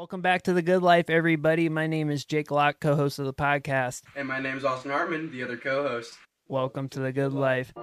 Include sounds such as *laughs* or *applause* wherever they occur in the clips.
Welcome back to the Good Life, everybody. My name is Jake Locke, co-host of the podcast. And my name is Austin Hartman, the other co-host. Welcome to the Good Life.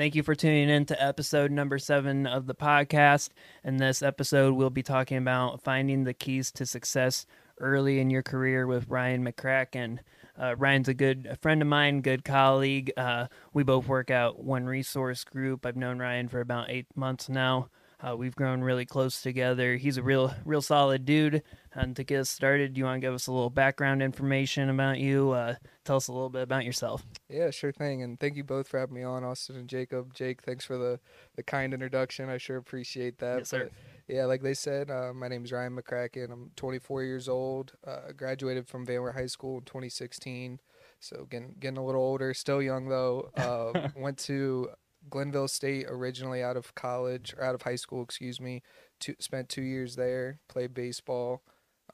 Thank you for tuning in to episode number seven of the podcast. In this episode, we'll be talking about finding the keys to success early in your career with Ryan McCracken. Uh, Ryan's a good a friend of mine, good colleague. Uh, we both work out one resource group. I've known Ryan for about eight months now. Uh, we've grown really close together. He's a real, real solid dude. And to get us started, do you want to give us a little background information about you? Uh, tell us a little bit about yourself. Yeah, sure thing. And thank you both for having me on, Austin and Jacob. Jake, thanks for the, the kind introduction. I sure appreciate that. Yes, sir. But, yeah, like they said, uh, my name is Ryan McCracken. I'm 24 years old. Uh, graduated from Van Wert High School in 2016. So getting getting a little older, still young though. Uh, *laughs* went to Glenville State originally out of college or out of high school, excuse me. Two, spent two years there, played baseball.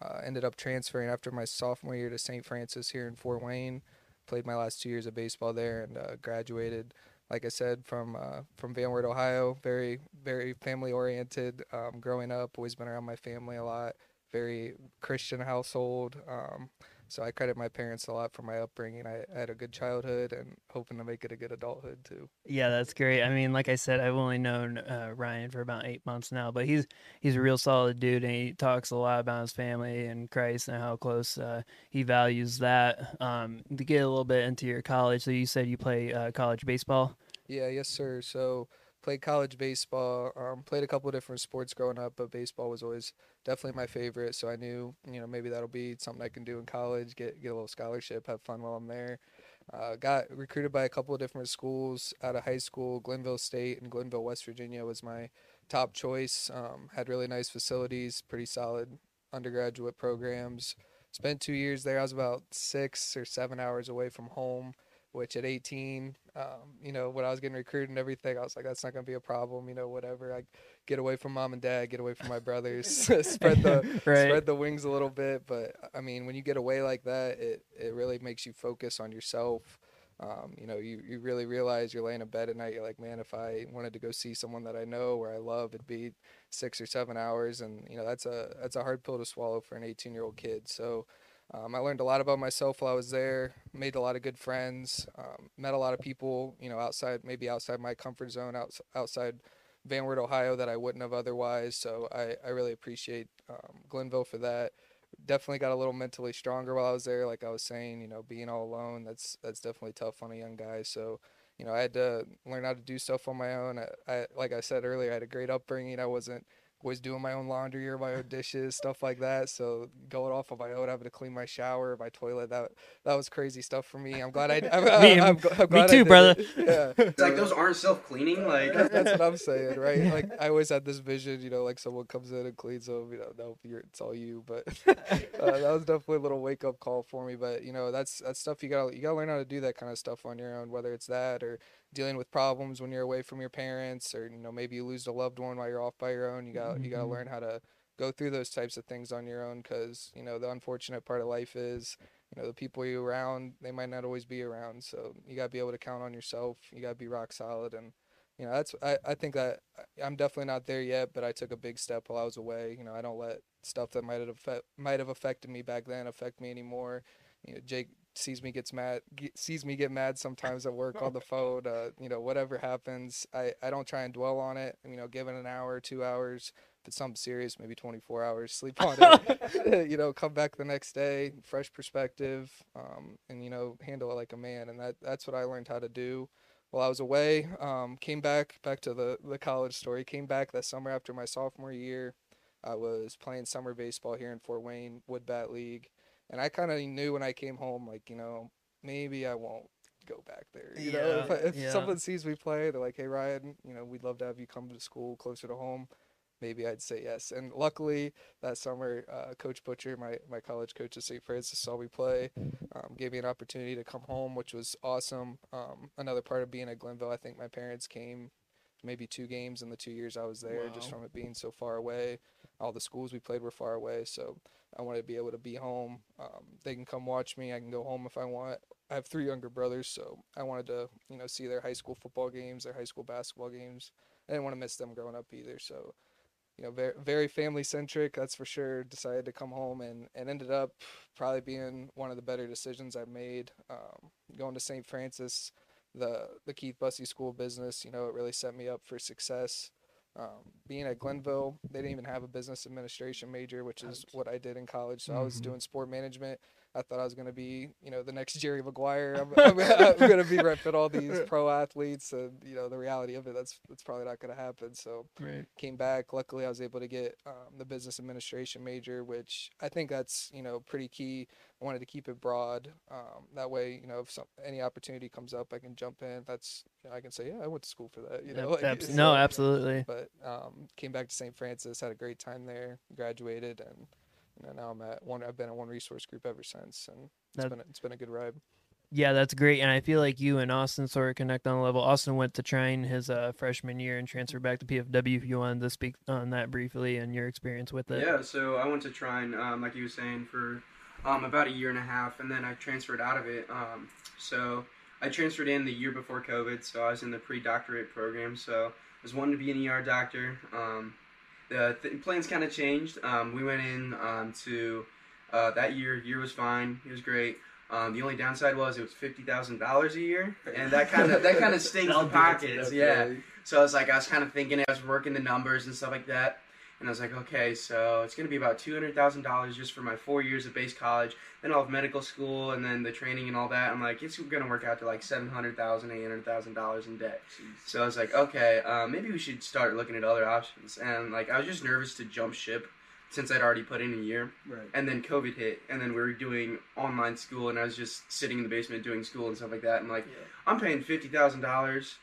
Uh, ended up transferring after my sophomore year to St. Francis here in Fort Wayne. Played my last two years of baseball there and uh, graduated. Like I said, from uh, from Van Wert, Ohio. Very very family oriented. Um, growing up, always been around my family a lot. Very Christian household. Um, so I credit my parents a lot for my upbringing. I, I, had a good childhood and hoping to make it a good adulthood too. Yeah, that's great. I mean, like I said, I've only known uh, Ryan for about eight months now, but he's he's a real solid dude, and he talks a lot about his family and Christ and how close uh, he values that. Um, to get a little bit into your college, so you said you play uh, college baseball. Yeah, yes, sir. So played college baseball. Um, played a couple different sports growing up, but baseball was always definitely my favorite. So I knew, you know, maybe that'll be something I can do in college, get get a little scholarship, have fun while I'm there. Uh, got recruited by a couple of different schools out of high school. Glenville State and Glenville, West Virginia was my top choice. Um, had really nice facilities, pretty solid undergraduate programs. Spent two years there. I was about six or seven hours away from home which at 18, um, you know, when I was getting recruited and everything, I was like, that's not going to be a problem, you know, whatever. I get away from mom and dad, get away from my brothers, *laughs* *laughs* spread the right. spread the wings a little bit. But I mean, when you get away like that, it it really makes you focus on yourself. Um, you know, you, you really realize you're laying in bed at night. You're like, man, if I wanted to go see someone that I know or I love, it'd be six or seven hours, and you know, that's a that's a hard pill to swallow for an 18 year old kid. So um, I learned a lot about myself while I was there. Made a lot of good friends. Um, met a lot of people, you know, outside maybe outside my comfort zone, out, outside Van Wert, Ohio, that I wouldn't have otherwise. So I, I really appreciate um, Glenville for that. Definitely got a little mentally stronger while I was there. Like I was saying, you know, being all alone, that's that's definitely tough on a young guy. So you know, I had to learn how to do stuff on my own. I, I like I said earlier, I had a great upbringing. I wasn't was doing my own laundry or my own dishes, stuff like that. So going off on my own, having to clean my shower, my toilet, that that was crazy stuff for me. I'm glad I. *laughs* *laughs* I'm, me, I'm, I'm me too, brother. It. Yeah, *laughs* it's like those aren't self cleaning. Like that's, that's, what I'm saying, right? Like I always had this vision, you know, like someone comes in and cleans them. You know, no, it's all you. But uh, that was definitely a little wake up call for me. But you know, that's that's stuff you got. to You got to learn how to do that kind of stuff on your own, whether it's that or dealing with problems when you're away from your parents or you know maybe you lose a loved one while you're off by your own you got mm-hmm. you got to learn how to go through those types of things on your own because you know the unfortunate part of life is you know the people you're around they might not always be around so you got to be able to count on yourself you got to be rock solid and you know that's I, I think that i'm definitely not there yet but i took a big step while i was away you know i don't let stuff that might have might have affected me back then affect me anymore you know jake sees me gets mad get, sees me get mad sometimes at work on the *laughs* phone uh, you know whatever happens I, I don't try and dwell on it you know given an hour two hours. If it's something serious maybe 24 hours sleep on it *laughs* *laughs* you know come back the next day fresh perspective um, and you know handle it like a man and that that's what i learned how to do while i was away um, came back back to the, the college story came back that summer after my sophomore year. I was playing summer baseball here in fort wayne wood bat league and I kind of knew when I came home, like you know, maybe I won't go back there. You yeah, know, if, I, if yeah. someone sees me play, they're like, "Hey Ryan, you know, we'd love to have you come to school closer to home." Maybe I'd say yes. And luckily, that summer, uh, Coach Butcher, my, my college coach at St. Francis, saw me play, um, gave me an opportunity to come home, which was awesome. Um, another part of being at Glenville, I think my parents came maybe two games in the two years I was there, wow. just from it being so far away. All the schools we played were far away. So I wanted to be able to be home. Um, they can come watch me. I can go home if I want. I have three younger brothers, so I wanted to, you know, see their high school football games, their high school basketball games. I didn't want to miss them growing up either. So, you know, very very family centric. That's for sure. Decided to come home and and ended up probably being one of the better decisions I've made. Um, going to St. Francis, the the Keith Busse School Business. You know, it really set me up for success. Um, being at Glenville, they didn't even have a business administration major, which is what I did in college. So I was Mhm. doing sport management. I thought I was going to be, you know, the next Jerry Maguire. I'm, I'm, *laughs* I'm going to be repping all these pro athletes, and you know, the reality of it, that's that's probably not going to happen. So Right. came back. Luckily, I was able to get um, the business administration major, which I think that's you know pretty key. I wanted to keep it broad. Um, that way, you know, if some, any opportunity comes up, I can jump in. That's you know, I can say, yeah, I went to school for that. You know, like, abs- *laughs* so- no, absolutely. But um, came back to St. Francis, had a great time there, graduated, and you know now I'm at one. I've been at one resource group ever since, and it's That- been a, it's been a good ride. Yeah, that's great. And I feel like you and Austin sort of connect on a level. Austin went to Trine his uh, freshman year and transferred back to PFW. If you wanted to speak on that briefly and your experience with it. Yeah, so I went to Trine, um, like you were saying, for um, about a year and a half, and then I transferred out of it. Um, so I transferred in the year before COVID, so I was in the pre-doctorate program. So I was wanting to be an ER doctor. Um, the th- plans kind of changed. Um, we went in um, to uh, that year. Year was fine. It was great. Um, the only downside was it was fifty thousand dollars a year, and that kind of that kind of stings the pockets. Yeah. So I was like, I was kind of thinking, I was working the numbers and stuff like that, and I was like, okay, so it's gonna be about two hundred thousand dollars just for my four years of base college. Then I'll have medical school and then the training and all that. I'm like, it's gonna work out to like seven hundred thousand, eight hundred thousand dollars in debt. So I was like, okay, uh, maybe we should start looking at other options. And like, I was just nervous to jump ship since I'd already put in a year. Right. And then COVID hit, and then we were doing online school, and I was just sitting in the basement doing school and stuff like that. And like, I'm paying fifty thousand dollars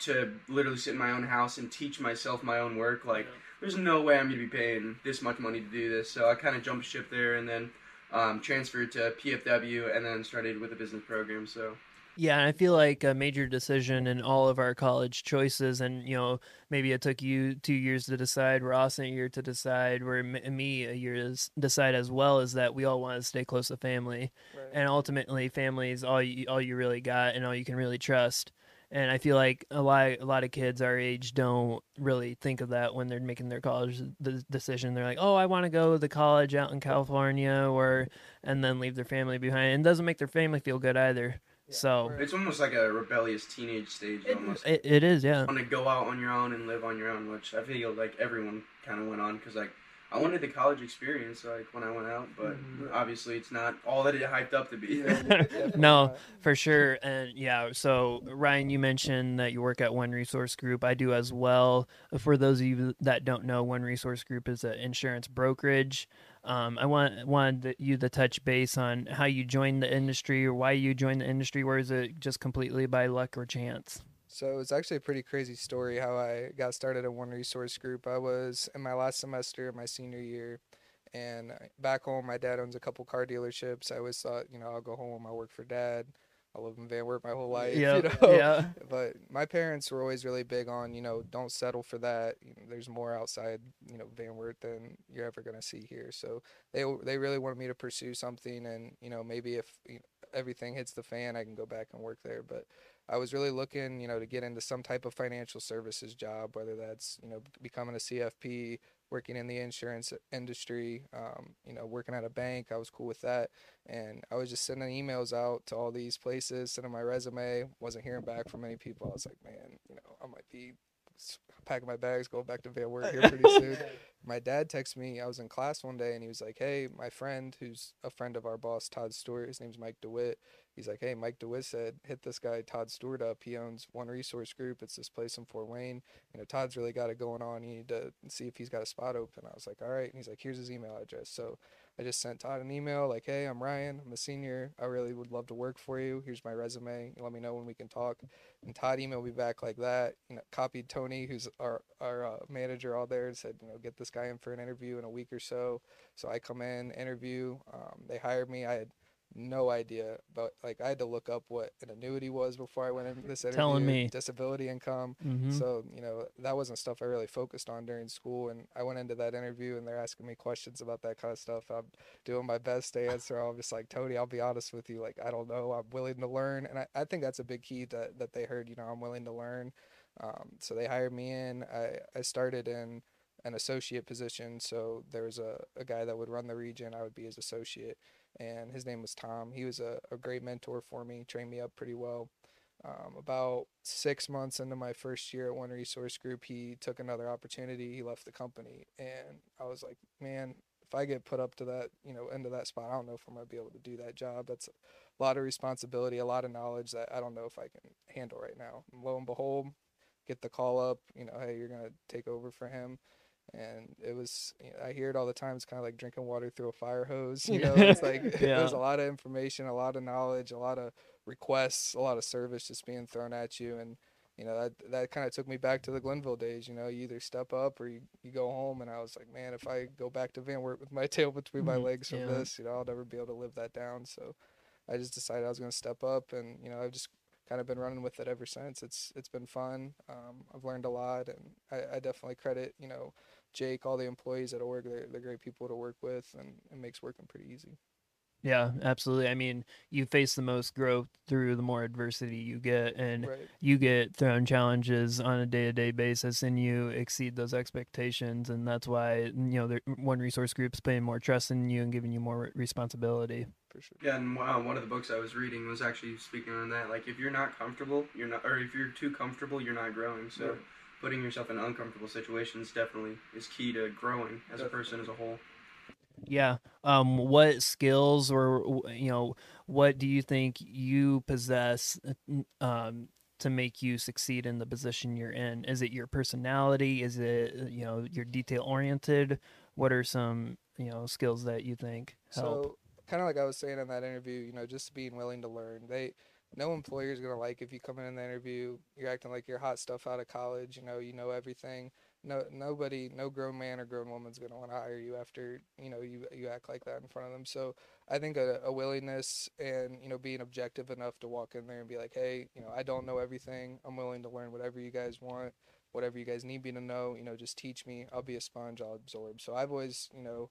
to literally sit in my own house and teach myself my own work. Like, there's no way I'm gonna be paying this much money to do this. So I kind of jumped ship there, and then um, transferred to PFW, and then started with the business program. So Yeah, and I feel like a major decision in all of our college choices, and you know, maybe it took you two years to decide, where Austin a year to decide, where me a year to decide as well, is that we all want to stay close to family, Right. and ultimately, family is all you all you really got, and all you can really trust. And I feel like a lot a lot of kids our age don't really think of that when they're making their college the decision. They're like, "Oh, I want to go to the college out in California," or and then leave their family behind. And it doesn't make their family feel good either. So it's almost like a rebellious teenage stage. almost. it, it is, yeah. want to go out on your own and live on your own, which I feel like everyone kind of went on because like I wanted the college experience like when I went out, but Mhm. obviously it's not all that it hyped up to be. *laughs* Definitely No, for sure. And yeah, so Ryan, you mentioned that you work at One Resource Group. I do as well. For those of you that don't know, One Resource Group is an insurance brokerage. Um, I want wanted you to touch base on how you joined the industry or why you joined the industry, or is it just completely by luck or chance? So it's actually a pretty crazy story how I got started at One Resource Group. I was in my last semester of my senior year, and uh, back home, my dad owns a couple car dealerships. I always thought, you know, I'll go home, I'll work for dad. I live in Van Wert my whole life, Yeah, *laughs* you know. yeah, But my parents were always really big on, you know, don't settle for that. You know, there's more outside, you know, Van Wert than you're ever gonna see here. So they they really wanted me to pursue something, and you know, maybe if you know, everything hits the fan, I can go back and work there. But I was really looking, you know, to get into some type of financial services job, whether that's you know becoming a CFP, working in the insurance industry, um, you know, working at a bank. I was cool with that, and I was just sending emails out to all these places, sending my resume. wasn't hearing back from many people. I was like, man, you know, I might be packing my bags, going back to Van Wert here pretty *laughs* soon. My dad texted me. I was in class one day, and he was like, "Hey, my friend, who's a friend of our boss, Todd Stewart. His name's Mike DeWitt. He's like, hey, Mike DeWitt said, hit this guy Todd Stewart up. He owns One Resource Group. It's this place in Fort Wayne. You know, Todd's really got it going on. You need to see if he's got a spot open. I was like, all right. And he's like, here's his email address. So I just sent Todd an email like, hey, I'm Ryan. I'm a senior. I really would love to work for you. Here's my resume. Let me know when we can talk. And Todd emailed me back like that. You know, copied Tony, who's our our uh, manager, all there, and said, you know, get this guy in for an interview in a week or so. So I come in, interview. Um, they hired me. I had no idea. But like I had to look up what an annuity was before I went into this interview. Telling me. disability income. Mhm. So, you know, that wasn't stuff I really focused on during school. And I went into that interview and they're asking me questions about that kind of stuff. I'm doing my best to answer. I'm just like, Tony, I'll be honest with you. Like, I don't know. I'm willing to learn. And I, I think that's a big key that, that they heard, you know, I'm willing to learn. Um, so they hired me in. I, I started in an associate position. So there was a, a guy that would run the region. I would be his associate. And his name was Tom. He was a, a great mentor for me, trained me up pretty well. Um, about six months into my first year at One Resource Group, he took another opportunity. He left the company, and I was like, man, if I get put up to that, you know, into that spot, I don't know if I'm gonna be able to do that job. That's a lot of responsibility, a lot of knowledge that I don't know if I can handle right now. And lo and behold, get the call up, you know, hey, you're gonna take over for him. And it was, you know, I hear it all the time. It's kind of like drinking water through a fire hose. You *laughs* know, it's like *laughs* Yeah. there's a lot of information, a lot of knowledge, a lot of requests, a lot of service just being thrown at you. And, you know, that, that kind of took me back to the Glenville days. You know, you either step up or you, you go home. And I was like, man, if I go back to Van Wert with my *laughs* tail between my Mhm, legs from yeah. this, you know, I'll never be able to live that down. So I just decided I was going to step up. And, you know, I've just kind of been running with it ever since. It's It's been fun. Um, I've learned a lot. And I, I definitely credit, you know, Jake, all the employees at Org, they're, they're great people to work with, and it makes working pretty easy. Yeah, absolutely. I mean, you face the most growth through the more adversity you get, and Right. you get thrown challenges on a day-to-day basis, and you exceed those expectations, and that's why you know the one resource group's paying more trust in you and giving you more responsibility. For sure. Yeah, and uh, one of the books I was reading was actually speaking on that. Like, if you're not comfortable, you're not, or if you're too comfortable, you're not growing. So, Right. putting yourself in uncomfortable situations definitely is key to growing as a person as a whole. Yeah. Um. What skills or you know what do you think you possess um to make you succeed in the position you're in? Is it your personality? Is it uh, you know you're detail oriented? What are some you know skills that you think help? So, kind of like I was saying in that interview, you know, just being willing to learn. They, no employer is gonna like if you come in the interview, you're acting like you're hot stuff out of college. You know, you know everything. No, nobody, no grown man or grown woman's gonna want to hire you after you know you you act like that in front of them. So, I think a, a willingness and you know being objective enough to walk in there and be like, hey, you know, I don't know everything. I'm willing to learn whatever you guys want, whatever you guys need me to know. You know, just teach me. I'll be a sponge. I'll absorb. So I've always, you know,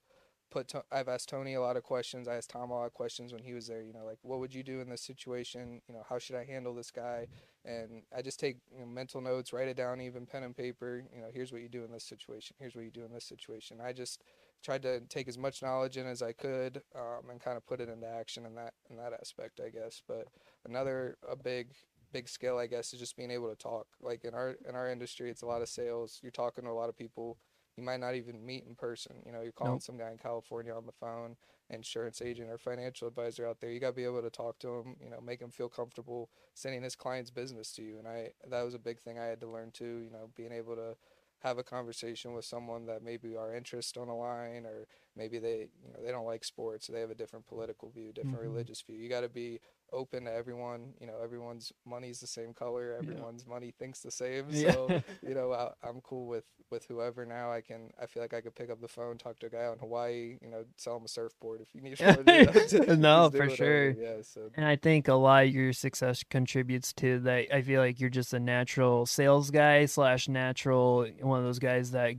put. I've asked Tony a lot of questions. I asked Tom a lot of questions when he was there. You know, like what would you do in this situation? You know, how should I handle this guy? And I just take you know, mental notes, write it down, even pen and paper. You know, here's what you do in this situation. Here's what you do in this situation. I just tried to take as much knowledge in as I could, um, and kind of put it into action in that in that aspect, I guess. But another a big big skill, I guess, is just being able to talk. Like in our in our industry, it's a lot of sales. You're talking to a lot of people. You might not even meet in person. You know, you're calling Nope. some guy in California on the phone, insurance agent or financial advisor out there. You got to be able to talk to him. You know, make him feel comfortable sending his client's business to you. And I that was a big thing I had to learn too. You know, being able to have a conversation with someone that maybe our interest on a line or maybe they you know they don't like sports they have a different political view different Mhm. religious view you got to be open to everyone you know everyone's money's the same color everyone's money thinks the same Yeah. so *laughs* you know I, i'm cool with with whoever now i can i feel like i could pick up the phone talk to a guy in hawaii you know sell him a surfboard if you need *laughs* know, *laughs* No, for sure. yeah so And I think a lot of your success contributes to that. I feel like you're just a natural sales guy slash natural one of those guys that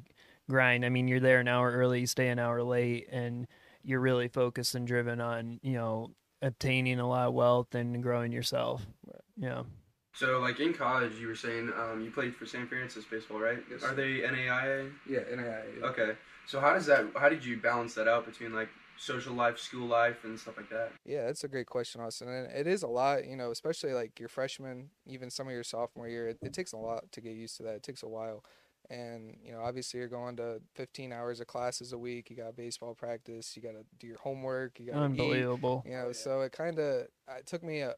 grind. I mean, you're there an hour early, you stay an hour late, and you're really focused and driven on you know obtaining a lot of wealth and growing yourself. Right. Yeah. So, like in college, you were saying um, you played for St. Francis baseball, right? Yes, Are they NAIA? yeah NAIA. Okay. So how does that? How did you balance that out between like social life, school life, and stuff like that? Yeah, that's a great question, Austin. And it is a lot, you know, especially like your freshman, even some of your sophomore year. It, it takes a lot to get used to that. It takes a while. And, you know, obviously you're going to 15 hours of classes a week. You got baseball practice. You got to do your homework. You got to eat. Unbelievable. You know, oh, so it kind of, uh, it took me a,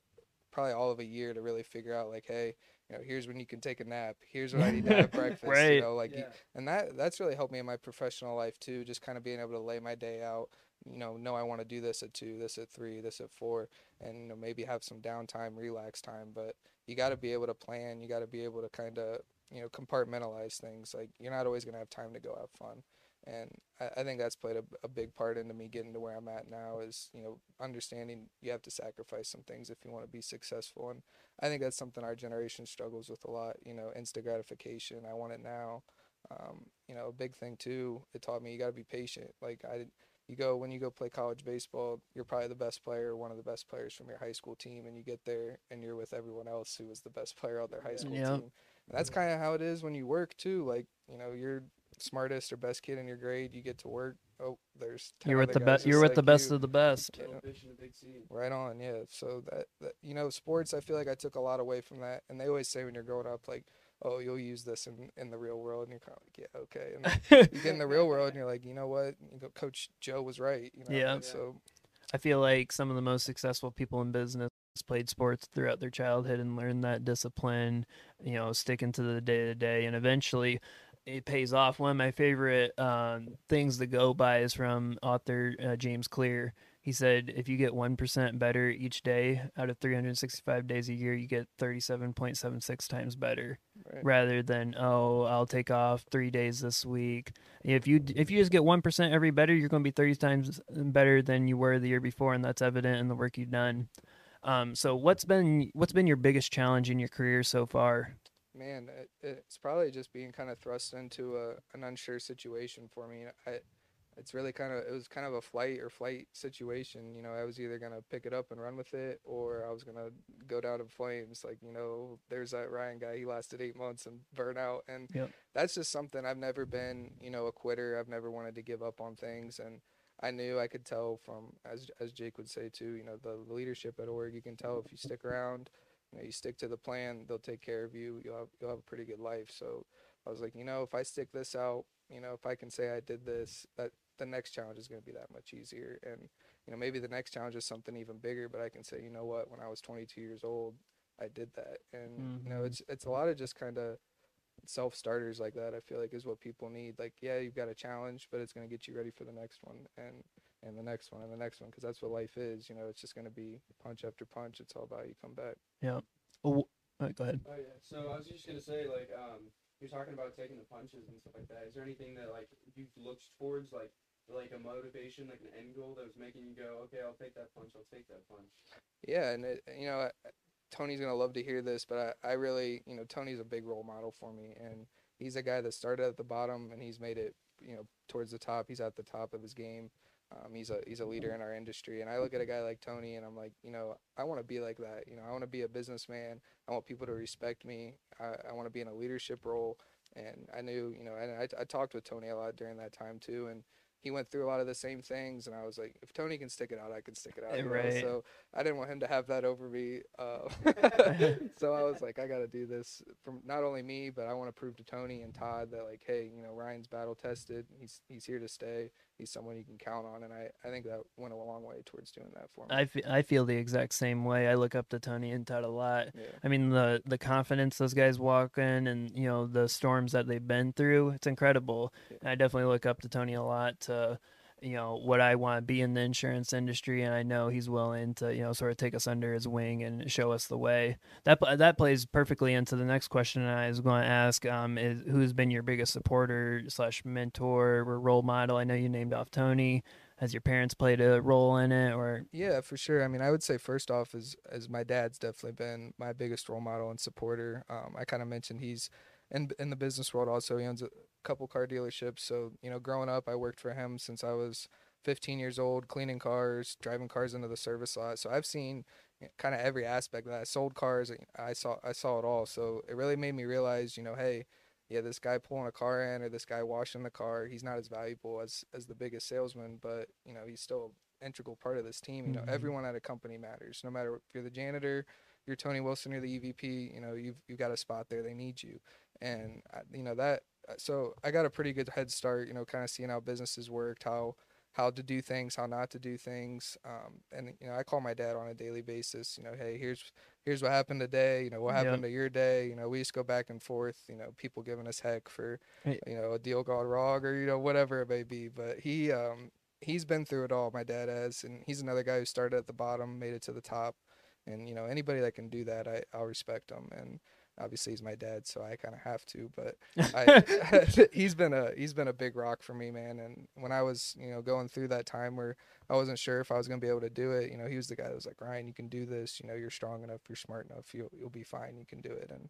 probably all of a year to really figure out, like, hey, you know, here's when you can take a nap. Here's when I need to have *laughs* breakfast. right. You know, like, you, and that that's really helped me in my professional life too. Just kind of being able to lay my day out. You know, know I want to do this at two, this at three, this at four, and you know maybe have some downtime, relax time. But you got to be able to plan. You got to be able to kind of you know compartmentalize things. Like you're not always gonna have time to go have fun. and I, I think that's played a, a big part into me getting to where I'm at now. Is you know understanding you have to sacrifice some things if you want to be successful, and I think that's something our generation struggles with a lot. You know, instant gratification. I want it now. Um, you know, a big thing too. It taught me you got to be patient. Like I you go when you go play college baseball, you're probably the best player, one of the best players from your high school team, and you get there and you're with everyone else who was the best player on their high school Yep. team. And that's mm-hmm. kind of how it is when you work too. Like you know, you're smartest or best kid in your grade, you get to work. Oh, there's 10 You're with the best. You're just with the best you. of the best. Yeah. Fish in a big sea. Right on, yeah. So that, that you know, sports. I feel like I took a lot away from that, and they always say when you're growing up, like, oh, you'll use this in in the real world, and you're kind of like, yeah, okay. And then you get in the real world, and you're like, you know what, you go, Coach Joe was right. You know? Yeah. And So I feel like some of the most successful people in business played sports throughout their childhood and learned that discipline, you know, sticking to the day to day, and eventually it pays off. One of my favorite um, things to go by is from author uh, James Clear. He said, if you get 1% better each day out of 365 days a year, you get 37.76 times better right. rather than oh i'll take off three days this week if you if you just get 1% every better you're going to be 30 times better than you were the year before and that's evident in the work you've done um, so what's been what's been your biggest challenge in your career so far man, it, it's probably just being kind of thrust into a, an unsure situation for me. I, it's really kind of it was kind of a flight or flight situation. You know, I was either gonna pick it up and run with it, or I was gonna go down in flames. Like you know, there's that Ryan guy. He lasted eight months and burn out, and Yep. that's just something I've never been. You know, a quitter. I've never wanted to give up on things, and I knew I could tell from as as Jake would say too. You know, the, leadership at org. You can tell if you stick around. You know, you stick to the plan. They'll take care of you. You'll have you'll have a pretty good life. So I was like, you know, if I stick this out, you know, if I can say I did this, that the next challenge is going to be that much easier. And you know, maybe the next challenge is something even bigger. But I can say, you know what, when I was 22 years old, I did that. And you know, Mhm. it's it's a lot of just kind of self starters like that. I feel like is what people need. Like, yeah, you've got a challenge, but it's going to get you ready for the next one and and the next one and the next one because that's what life is. You know, it's just going to be punch after punch. It's all about you come back. Yeah. Oh, go ahead Oh yeah. So I was just gonna say, like, um, you're talking about taking the punches and stuff like that. Is there anything that like you've looked towards, like, like a motivation, like an end goal that was making you go, okay, I'll take that punch, I'll take that punch. Yeah, and it, you know, I- Tony's gonna love to hear this, but I, I really, you know, Tony's a big role model for me, and he's a guy that started at the bottom and he's made it, you know, towards the top. He's at the top of his game. Um, he's a he's a leader in our industry, and I look at a guy like Tony, and I'm like, you know, I want to be like that. You know, I want to be a businessman. I want people to respect me. I, I want to be in a leadership role, and I knew, you know, and I, I talked with Tony a lot during that time too, and he went through a lot of the same things, and I was like, if Tony can stick it out, I can stick it out. Eh, you know? right. So I didn't want him to have that over me. Uh, *laughs* *laughs* so I was like, I got to do this from not only me, but I want to prove to Tony and Todd that like, hey, you know, Ryan's battle tested. He's he's here to stay. He's someone you can count on, and I I think that went a long way towards doing that for me. I, I feel the exact same way i look up to tony and todd a lot yeah. I mean the the confidence those guys walk in, and you know the storms that they've been through. It's incredible. Yeah. I definitely look up to Tony a lot to, you know, what I want to be in the insurance industry, and I know he's willing to you know sort of take us under his wing and show us the way. That that plays perfectly into the next question I was going to ask. Um, is who's been your biggest supporter slash mentor or role model? I know you named off Tony. Has your parents played a role in it, or Yeah, for sure. I mean, I would say first off is as my dad's definitely been my biggest role model and supporter. Um, I kind of mentioned he's in in the business world also. He owns a couple car dealerships. So you know, growing up, I worked for him since I was 15 years old, cleaning cars, driving cars into the service lot. So I've seen eh, kind of every aspect of that. I sold cars. Eh, I saw I saw it all. So it really made me realize, you know, hey. Yeah, this guy pulling a car in or this guy washing the car, he's not as valuable as as the biggest salesman, but you know, he's still an integral part of this team. You know, Mhm. everyone at a company matters. No matter if you're the janitor, you're Tony Wilson, you're the EVP. You know, you've you've got a spot there. They need you, and uh, you know that. Uh, So I got a pretty good head start. You know, kind of seeing how businesses worked, how how to do things, how not to do things. Um, and you know, I call my dad on a daily basis. You know, hey, here's here's what happened today. You know, what Yep. happened to your day. You know, we just go back and forth. You know, people giving us heck for Right. you know a deal gone wrong or you know whatever it may be. But he um he's been through it all. My dad has, and he's another guy who started at the bottom, made it to the top. And you know anybody that can do that, I I'll respect them. And obviously he's my dad, so I kind of have to. But I, *laughs* *laughs* he's been a he's been a big rock for me, man. And when I was you know going through that time where I wasn't sure if I was gonna be able to do it, you know, he was the guy that was like, Ryan, you can do this. You know, you're strong enough, you're smart enough, you'll you'll be fine, you can do it. And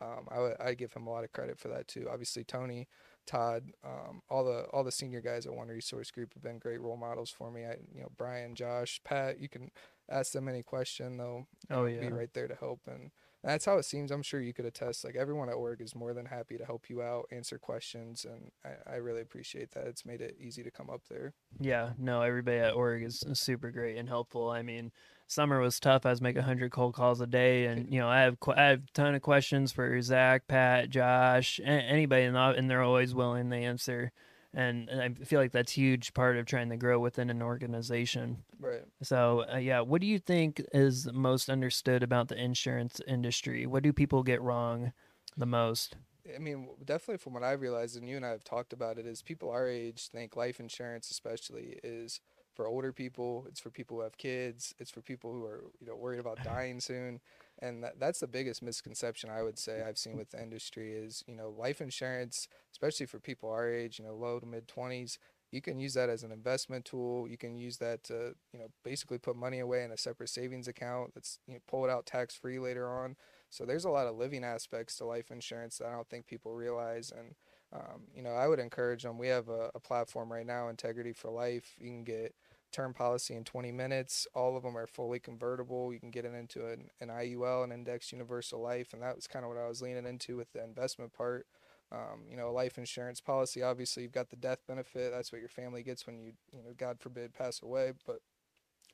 um, I would I give him a lot of credit for that too. Obviously Tony, Todd, um, all the all the senior guys at One Resource Group have been great role models for me. I you know Brian, Josh, Pat, you can ask them any question, they'll Oh be right there to help and that's how it seems i'm sure you could attest like everyone at org is more than happy to help you out answer questions and i, I really appreciate that it's made it easy to come up there Yeah, no, everybody at Org is super great and helpful. I mean, summer was tough. I was making 100 cold calls a day, and you know, I have I have a ton of questions for Zach, Pat, Josh, anybody, and they're always willing to answer. And, and I feel like that's huge part of trying to grow within an organization. right So, uh, yeah, what do you think is most understood about the insurance industry? What do people get wrong the most? I mean, definitely from what I've realized, and you and I have talked about it, is people our age think life insurance, especially, is for older people. It's for people who have kids. It's for people who are, you know, worried about dying soon. And that, that's the biggest misconception I would say I've seen with the industry is, you know, life insurance, especially for people our age, you know, low to mid 20s, you can use that as an investment tool. You can use that to, you know, basically put money away in a separate savings account that's, you know, pull it out tax free later on. So there's a lot of living aspects to life insurance that I don't think people realize. And, um, you know, I would encourage them. We have a, a platform right now, Integrity for Life. You can get term policy in 20 minutes. All of them are fully convertible. You can get it into an, an IUL, an Index Universal Life. And that was kind of what I was leaning into with the investment part. Um, you know, a life insurance policy, obviously, you've got the death benefit. That's what your family gets when you, you know, God forbid, pass away. But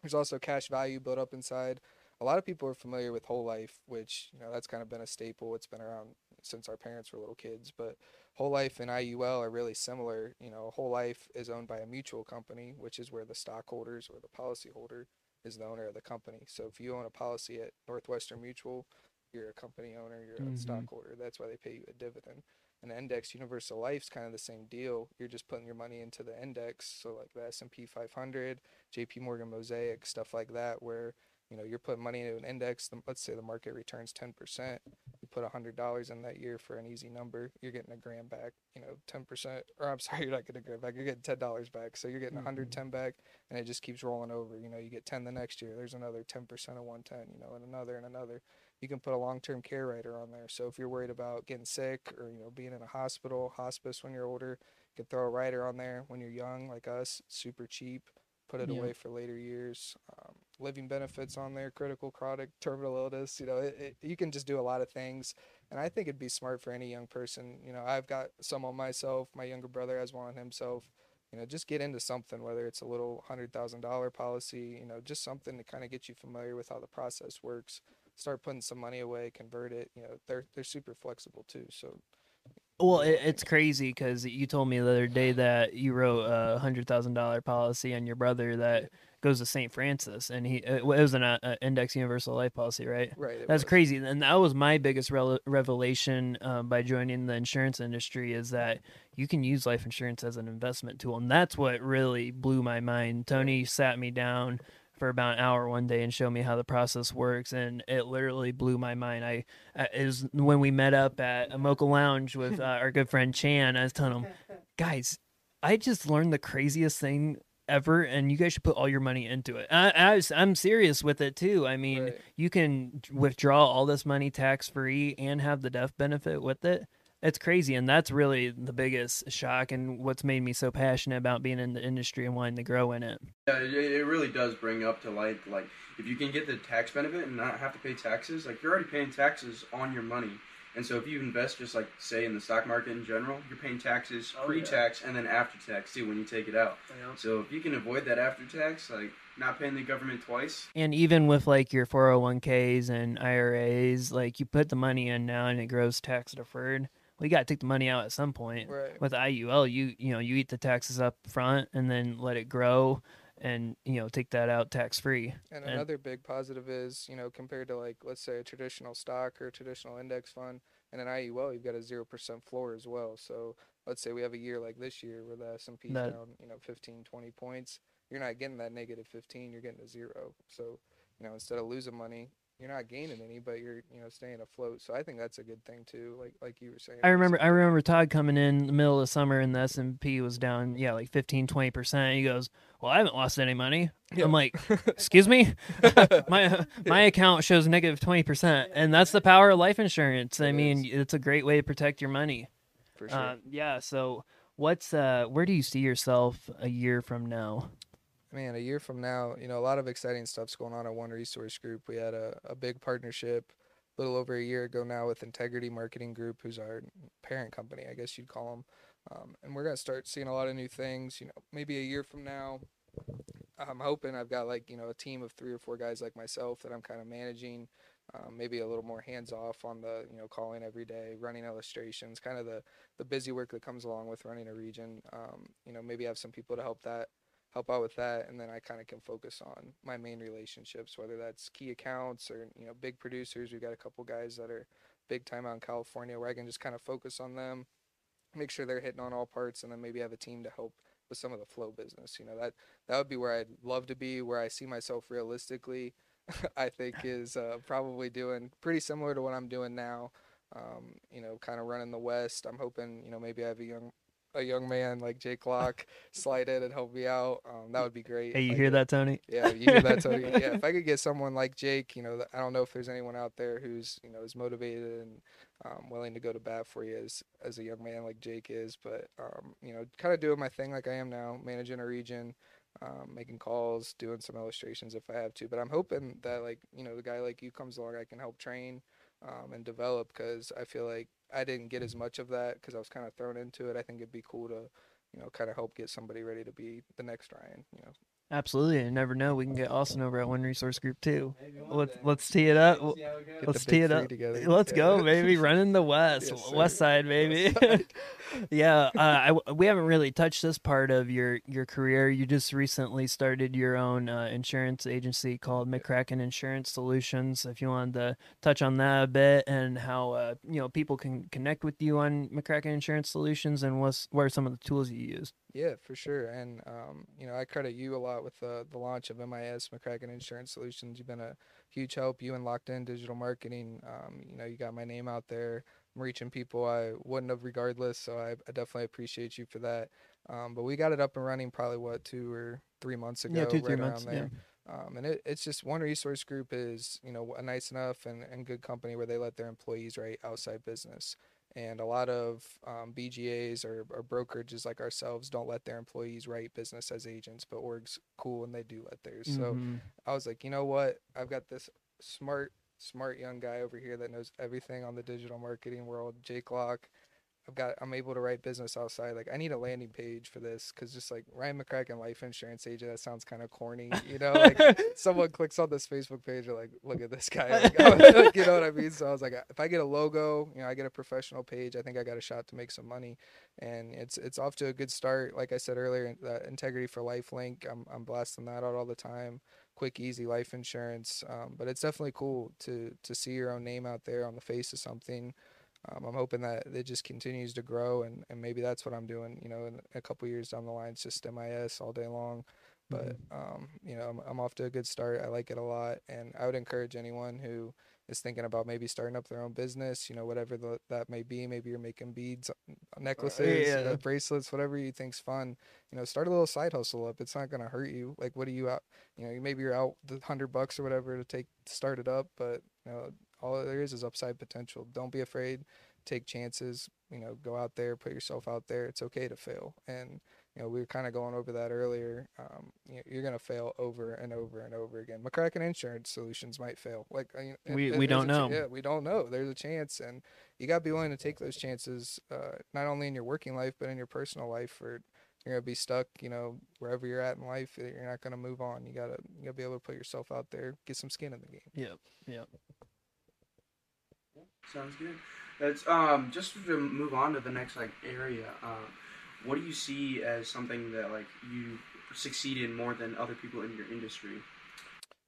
there's also cash value built up inside a lot of people are familiar with whole life, which you know that's kind of been a staple. It's been around since our parents were little kids, but whole life and IUL are really similar. You know, whole life is owned by a mutual company, which is where the stockholders or the policyholder is the owner of the company. So if you own a policy at Northwestern Mutual, you're a company owner, you're Mhm. a stockholder. That's why they pay you a dividend. And index universal life's kind of the same deal. You're just putting your money into the index, so like the S&P 500, JP Morgan Mozaic, stuff like that where you know you're putting money into an index the, let's say the market returns 10% you put a $100 in that year for an easy number you're getting a grand back you know 10% or i'm *laughs* sorry you're not getting a grand back you're getting $10 back so you're getting Mhm. 110 back and it just keeps rolling over you know you get 10 the next year there's another 10% of 110 you know and another and another you can put a long-term care rider on there so if you're worried about getting sick or you know being in a hospital hospice when you're older you can throw a rider on there when you're young like us super cheap put it Yeah. away for later years. Um, living benefits on there, critical chronic terminal illness. You know, it, it, you can just do a lot of things, and I think it'd be smart for any young person. You know, I've got some on myself. My younger brother has one on himself. You know, just get into something, whether it's a little hundred thousand dollar policy. You know, just something to kind of get you familiar with how the process works. Start putting some money away, convert it. You know, they're they're super flexible too. So Well, it, it's crazy because you told me the other day that you wrote a hundred thousand dollar policy on your brother that goes to St. Francis, and he it was an uh, index universal life policy, right? right, That's was. crazy, and that was my biggest rel- revelation um, by joining the insurance industry is that you can use life insurance as an investment tool, and that's what really blew my mind. Tony sat me down for about an hour one day and showed me how the process works, and it literally blew my mind. I uh, was when we met up at a Mocha Lounge with *laughs* uh, our good friend Chan. I was telling him, *laughs* guys, I just learned the craziest thing ever, and you guys should put all your money into it. I, I I'm serious with it too. I mean, Right. you can withdraw all this money tax free and have the death benefit with it. It's crazy, and that's really the biggest shock, and what's made me so passionate about being in the industry and wanting to grow in it. Yeah, it, it really does bring up to light like if you can get the tax benefit and not have to pay taxes, like you're already paying taxes on your money. And so if you invest just like say in the stock market in general, you're paying taxes Oh, pre-tax and then after tax too when you take it out. So if you can avoid that after tax, like not paying the government twice, And even with like your 401ks and IRAs, like you put the money in now and it grows tax deferred. Well, you got to take the money out at some point. Right. With IUL, you you know you eat the taxes up front and then let it grow, and you know take that out tax free. And And- another big positive is, you know, compared to like let's say a traditional stock or a traditional index fund and an IUL, you've got a zero percent floor as well. So let's say we have a year like this year where the S and P's That- down, you know, 15, 20 points. You're not getting that negative 15, you're getting a zero. So, you know, instead of losing money, you're not gaining any, but you're you know staying afloat. So I think that's a good thing too. Like like you were saying. I remember I remember Todd coming in the middle of summer and the S and P was down, yeah, like 15, 20 percent. He goes, "Well, I haven't lost any money." Yeah. I'm like, *laughs* "Excuse me, *laughs* my my account shows negative twenty percent, and that's the power of life insurance. I It mean, is. it's a great way to protect your money." for sure. Uh, yeah. So, what's uh, where do you see yourself a year from now? Man, a year from now, you know, a lot of exciting stuff's going on at One Resource Group. We had a, a big partnership a little over a year ago now with Integrity Marketing Group, who's our parent company, I guess you'd call them. Um, and we're going to start seeing a lot of new things, you know, maybe a year from now. I'm hoping I've got like, you know, a team of three or four guys like myself that I'm kind of managing. Um, maybe a little more hands off on the, you know, calling every day, running illustrations, kind of the, the busy work that comes along with running a region. Um, you know, maybe have some people to help that help out with that and then i kind of can focus on my main relationships whether that's key accounts or you know big producers. We've got a couple guys that are big time out in california where i can just kind of focus on them make sure they're hitting on all parts and then maybe have a team to help with some of the flow business you know that that would be where i'd love to be where i see myself realistically *laughs* i think *laughs* is uh, probably doing pretty similar to what i'm doing now. Um, you know kind of running the west. I'm hoping you know maybe i have a young a young man like Jake Locke slide in and help me out. Um, that would be great. Hey, you I hear could- that, Tony? Yeah, you hear that, Tony. *laughs* yeah, if I could get someone like Jake, you know, I don't know if there's anyone out there who's you know is motivated and um, willing to go to bat for you as as a young man like Jake is. But um, you know, kind of doing my thing like I am now, managing a region. Um, making calls, doing some illustrations if I have to, but I'm hoping that like you know the guy like you comes along, I can help train um, and develop because I feel like I didn't get as much of that because I was kind of thrown into it. I think it'd be cool to, you know, kind of help get somebody ready to be the next Ryan. You know, Absolutely. You never know. We can get Austin over at One Resource Group too. Let's let's tee it up. get Let's tee it up. together. *laughs* Let's Yeah. go, baby. Running the west, Yes, west side, baby. West side. *laughs* *laughs* yeah, uh, I, we haven't really touched this part of your your career. You just recently started your own uh, insurance agency called McCracken Insurance Solutions. If you wanted to touch on that a bit and how uh, you know people can connect with you on McCracken Insurance Solutions and what's what are some of the tools you use? Yeah, for sure. And um, you know, I credit you a lot with the the launch of MIS McCracken Insurance Solutions. You've been a huge help. You and Locked In Digital Marketing. Um, you know, you got my name out there. I'm reaching people I wouldn't have regardless. So I, I definitely appreciate you for that. Um, but we got it up and running probably what two or three months ago. yeah, two right three around months. Yeah. there. Um, and it, it's just one resource group is you know a nice enough and, and good company where they let their employees write outside business and a lot of um, BGAs or, or brokerages like ourselves don't let their employees write business as agents, but org's cool and they do let theirs. So Mhm. I was like, you know what? I've got this smart, smart young guy over here that knows everything on the digital marketing world, Jake Locke. I've got, I'm able to write business outside. Like, I need a landing page for this because just like Ryan McCracken, life insurance agent, that sounds kind of corny, you know? Like, *laughs* someone clicks on this Facebook page, they're like, look at this guy. *laughs* Like, *laughs* like, you know what I mean? So I was like, if I get a logo, you know, I get a professional page, I think I got a shot to make some money. And it's it's off to a good start. Like I said earlier, the Integrity for Life link, I'm, I'm blasting that out all the time. Quick, easy life insurance. Um, but it's definitely cool to to see your own name out there on the face of something. Um, I'm hoping that it just continues to grow, and, and maybe that's what I'm doing. You know, in a couple years down the line, it's just MIS all day long. But um, you know, I'm, I'm off to a good start. I like it a lot, and I would encourage anyone who is thinking about maybe starting up their own business. You know, whatever the, that may be. Maybe you're making beads, uh, necklaces, you know, bracelets, whatever you think's fun. You know, start a little side hustle up. It's not gonna hurt you. Like, what are you out? You know, maybe you're out the hundred bucks or whatever to take to start it up, but you know, all there is is upside potential. Don't be afraid. Take chances. You know, go out there, put yourself out there. It's okay to fail. And you know, we were kind of going over that earlier. Um, you know, you're gonna fail over and over and over again. McCracken Insurance Solutions might fail. Like uh, you know, We- and- we don't a ch- know. yeah, we don't know. There's a chance, and you gotta be willing to take those chances, uh, not only in your working life but in your personal life. Or you're gonna be stuck. You know, wherever you're at in life, you're not gonna move on. You gotta you gotta be able to put yourself out there, get some skin in the game. Yep. Yep. Sounds good. That's um just to move on to the next like area. Um, what do you see as something that like you succeed in more than other people in your industry?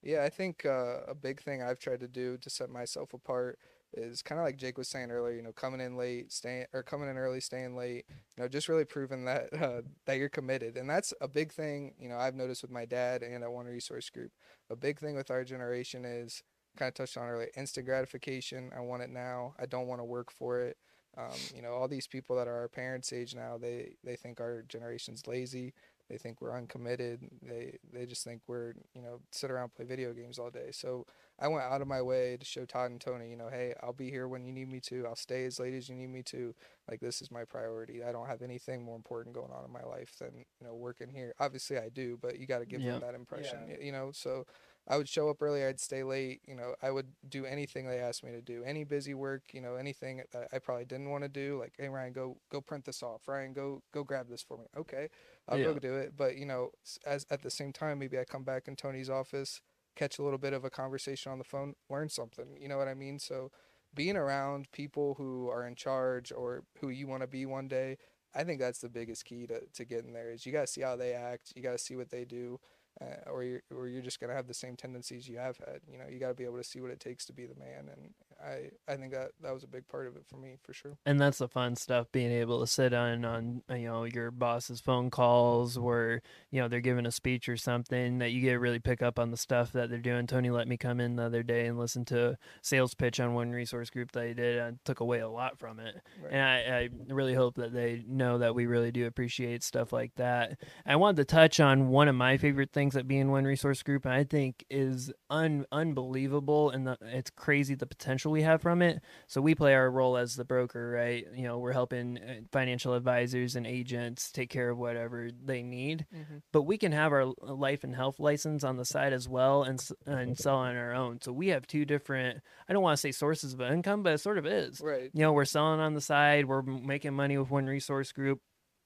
Yeah, I think uh, a big thing I've tried to do to set myself apart is kind of like Jake was saying earlier. You know, coming in late, staying or coming in early, staying late. You know, just really proving that *laughs* uh, that you're committed, and that's a big thing. You know, I've noticed with my dad and at One Resource Group. A big thing with our generation is kind of touched on earlier, instant gratification. I want it now. I don't want to work for it. Um, you know, all these people that are our parents' age now, they they think our generation's lazy. They think we're uncommitted. They they just think we're you know sit around play video games all day. So I went out of my way to show Todd and Tony, you know, hey, I'll be here when you need me to. I'll stay as late as you need me to. Like this is my priority. I don't have anything more important going on in my life than you know working here. Obviously I do, but you got to give Yeah. them that impression. y You know, so I would show up early. I'd stay late. You know, I would do anything they asked me to do. Any busy work. You know, anything that I probably didn't want to do. Like, hey Ryan, go go print this off. Ryan, go go grab this for me. Okay, I'll Yeah. go do it. But you know, as at the same time, maybe I come back in Tony's office, catch a little bit of a conversation on the phone, learn something. You know what I mean? So, being around people who are in charge or who you want to be one day, I think that's the biggest key to to getting there. Is you got to see how they act. You got to see what they do uh, or you're or you're just gonna have the same tendencies you have had. You know, you got to be able to see what it takes to be the man, and I I think that that was a big part of it for me for sure. and that's the fun stuff being able to sit on on uh, you know your boss's phone calls where you know they're giving a speech or something that you get really pick up on the stuff that they're doing tony let me come in the other day and listen to a sales pitch on one resource group that he did and took away a lot from it Right. and I, I really hope that they know that we really do appreciate stuff like that i wanted to touch on one of my favorite things at being one resource group and i think is un- unbelievable and the, it's crazy the potential we have from it so we play our role as the broker, right? You know, we're helping uh, financial advisors and agents take care of whatever they need. Mm-hmm. But we can have our life and health license on the side as well and and sell on our own. So we have two different I don't want to say sources of income, but it sort of is. Right. You know, we're selling on the side, we're making money with one resource group.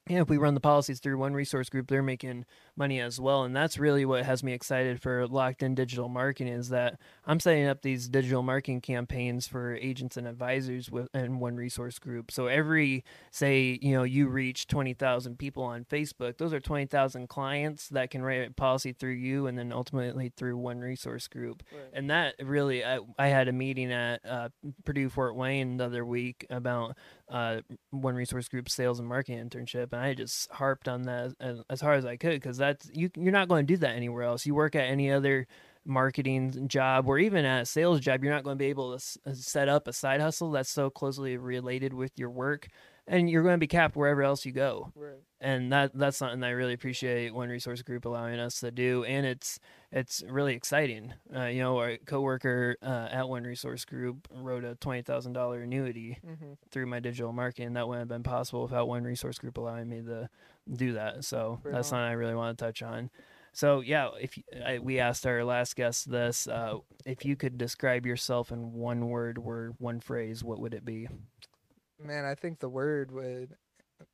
Yeah, if we run the policies through one resource group, they're making money as well. And that's really what has me excited for locked in digital marketing is that I'm setting up these digital marketing campaigns for agents and advisors within one resource group. So every say, you know, you reach 20,000 people on Facebook, those are 20,000 clients that can write a policy through you and then ultimately through one resource group. Right. And that really, I, I had a meeting at uh, Purdue Fort Wayne the other week about uh, one resource group sales and marketing internship, and I just harped on that as, as hard as I could because that's you. You're not going to do that anywhere else. You work at any other marketing job or even at a sales job, you're not going to be able to s- uh, set up a side hustle that's so closely related with your work, and you're going to be capped wherever else you go Right. and that that's something I really appreciate one resource group allowing us to do, and it's it's really exciting. Uh, you know, our coworker uh, at one resource group wrote a twenty thousand dollar annuity Mm-hmm. through my digital marketing. That wouldn't have been possible without one resource group allowing me to do that. So that's on. something I really want to touch on. So yeah, if you, I, we asked our last guest this, uh, if you could describe yourself in one word or one phrase, what would it be? Man, I think the word would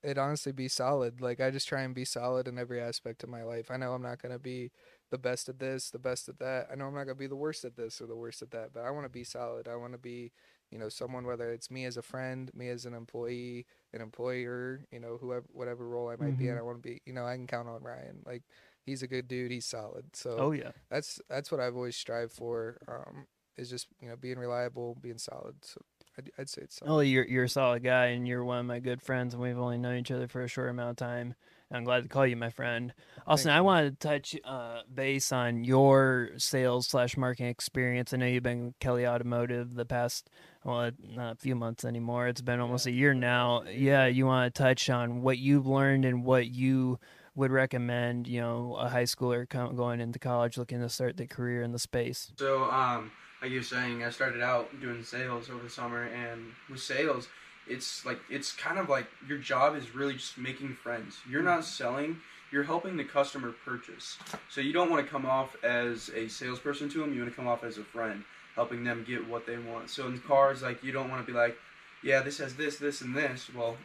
it honestly be solid. Like I just try and be solid in every aspect of my life. I know I'm not gonna be the best at this, the best at that. I know I'm not gonna be the worst at this or the worst at that, but I want to be solid. I want to be, you know, someone whether it's me as a friend, me as an employee, an employer, you know, whoever whatever role I might be in. Mhm. I want to be, you know, I can count on Ryan. Like he's a good dude. He's solid. So Oh yeah, that's that's what I've always strived for. Um, is just you know being reliable, being solid. So I'd, I'd say it's solid. Oh, you're you're a solid guy, and you're one of my good friends, and we've only known each other for a short amount of time. And I'm glad to call you my friend. Austin, Thank I you. wanted to touch uh, base on your sales slash marketing experience. I know you've been with Kelly Automotive the past well, not a few months anymore. It's been almost a year now. Yeah, you want to touch on what you've learned and what you would recommend, you know, a high schooler co- going into college looking to start their career in the space. So, um, like you were saying, I started out doing sales over the summer, and with sales, it's like it's kind of like your job is really just making friends. You're not mm-hmm. selling; you're helping the customer purchase. So you don't want to come off as a salesperson to them. You want to come off as a friend, helping them get what they want. So in cars, like you don't want to be like, "Yeah, this has this, this, and this." Well,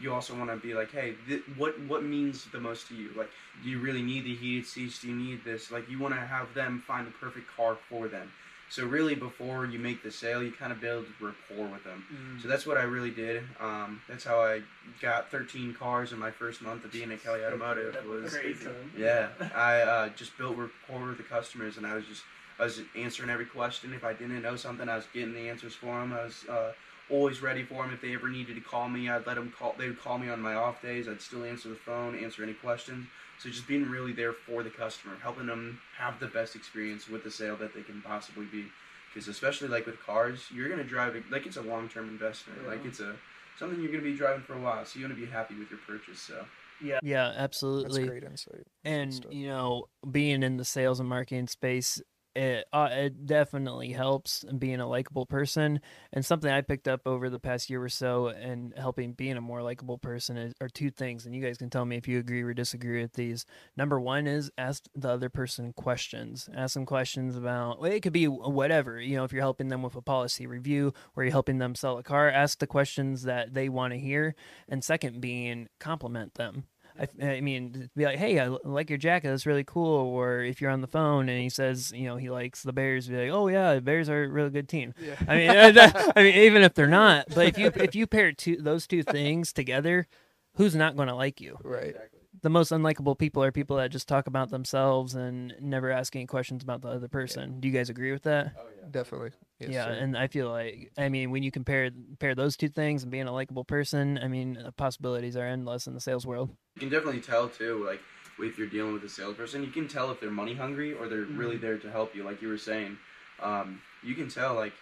you also want to be like, "Hey, th- what what means the most to you? Like, do you really need the heated seats? Do you need this? Like, you want to have them find the perfect car for them." So really, before you make the sale, you kind of build rapport with them. So that's what I really did. Um, that's how I got 13 cars in my first month of being at Kelly Automotive. That Was crazy. *laughs* yeah, I uh, just built rapport with the customers, and I was just I was answering every question. If I didn't know something, I was getting the answers for them. I was uh, always ready for them. If they ever needed to call me, I'd let them call. They would call me on my off days. I'd still answer the phone, answer any questions. So just being really there for the customer, helping them have the best experience with the sale that they can possibly be. because especially like with cars, you're gonna drive it like it's a long term investment. Like it's a something you're gonna be driving for a while, so you want to be happy with your purchase. So Yeah, yeah, That's absolutely. great insight. That's good and you know being in the sales and marketing space it, uh, it definitely helps being a likable person and something i picked up over the past year or so and helping being a more likable person is, are two things and you guys can tell me if you agree or disagree with these. Number one is ask the other person questions. Ask them questions about well, it could be whatever you know if you're helping them with a policy review or you're helping them sell a car ask the questions that they want to hear and second being compliment them I, I mean, be like, hey, I like your jacket. That's really cool. Or if you're on the phone and he says, you know, he likes the Bears, be like, oh yeah, the Bears are a really good team. Yeah. I mean, uh, I mean, even if they're not, but if you *laughs* if you pair two those two things together, who's not going to like you? right. The most unlikable people are people that just talk about themselves and never ask any questions about the other person. Do you guys agree with that? oh yeah. Definitely. Yes, yeah, sir. and I feel like I mean, when you compare pair those two things and being a likable person, I mean, the possibilities are endless in the sales world. You can definitely tell too, like if you're dealing with a salesperson, you can tell if they're money hungry or they're really there to help you. Like you were saying, um, you can tell like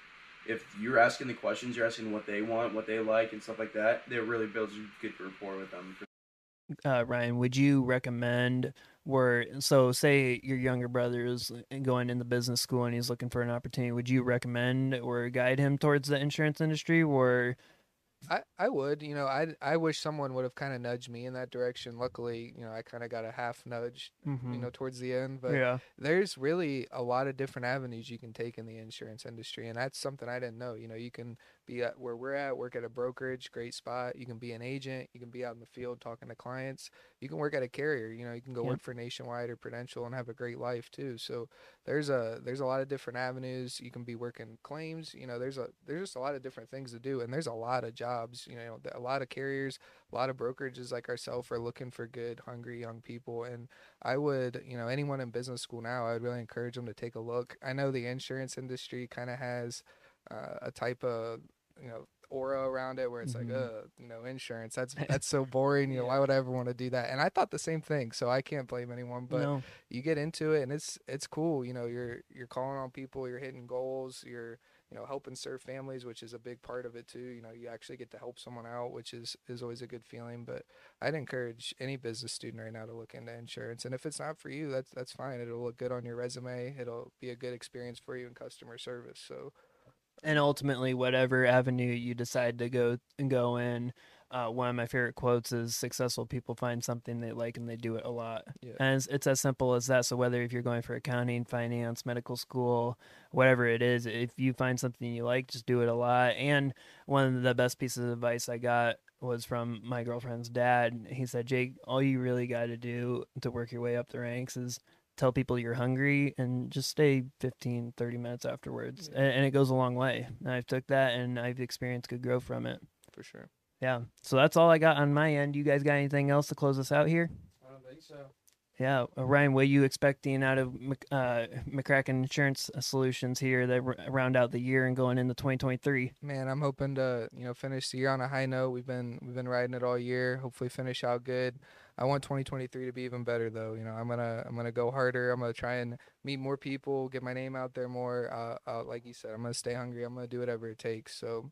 if you're asking the questions, you're asking what they want, what they like, and stuff like that. That really builds a good rapport with them. Uh, Ryan, would you recommend where so say your younger brother is going into business school and he's looking for an opportunity, would you recommend or guide him towards the insurance industry or I, I would, you know, I I wish someone would have kind of nudged me in that direction. Luckily, you know, I kind of got a half nudge, you know, towards the end. But yeah. there's really a lot of different avenues you can take in the insurance industry, and that's something I didn't know. You know, you can be at where we're at, work at a brokerage, great spot. You can be an agent. You can be out in the field talking to clients. You can work at a carrier. You know, you can go Yep. work for Nationwide or Prudential and have a great life too. So there's a there's a lot of different avenues. You can be working claims. You know, there's a there's just a lot of different things to do, and there's a lot of jobs. You know, a lot of carriers, a lot of brokerages like ourselves are looking for good, hungry young people. And I would, you know, anyone in business school now, I would really encourage them to take a look. I know the insurance industry kind of has uh, a type of you know aura around it where it's Mhm. like uh you know insurance. That's *laughs* that's so boring. You know why would i ever want to do that? And i thought the same thing so i can't blame anyone but no. you get into it and it's it's cool. You know you're you're calling on people you're hitting goals you're you know helping serve families which is a big part of it too. You know you actually get to help someone out which is is always a good feeling but i'd encourage any business student right now to look into insurance and if it's not for you that's that's fine. It'll look good on your resume. It'll be a good experience for you in customer service so and ultimately whatever avenue you decide to go and go in uh, one of my favorite quotes is successful people find something they like and they do it a lot. Yeah. and it's, it's as simple as that. So whether if you're going for accounting finance medical school whatever it is if you find something you like just do it a lot. And one of the best pieces of advice i got was from my girlfriend's dad. He said jake all you really got to do to work your way up the ranks is tell people you're hungry and just stay 15 30 minutes afterwards Yeah. and, and it goes a long way. And i've took that and i've experienced good growth from it. For sure. Yeah. So that's all i got on my end. You guys got anything else to close us out here? I don't think so. Yeah. Uh, ryan what are you expecting out of uh, mccracken insurance solutions here that r- round out the year and going into 2023 Man, I'm hoping to, you know, finish the year on a high note. We've been we've been riding it all year. Hopefully finish out good. I want 2023 to be even better though. You know, I'm going to I'm going to go harder. I'm going to try and meet more people, get my name out there more. Uh, uh like you said, I'm going to stay hungry. I'm going to do whatever it takes. So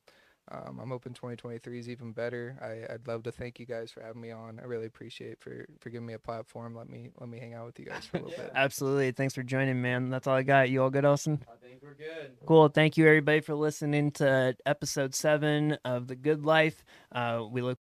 um, I'm hoping 2023 is even better. I, I'd love to thank you guys for having me on. I really appreciate for for giving me a platform. Let me let me hang out with you guys for a little *laughs* bit. absolutely thanks for joining man that's all i got you all good austin I think we're good. Cool. Thank you, everybody, for listening to episode seven of The Good Life. Uh, we look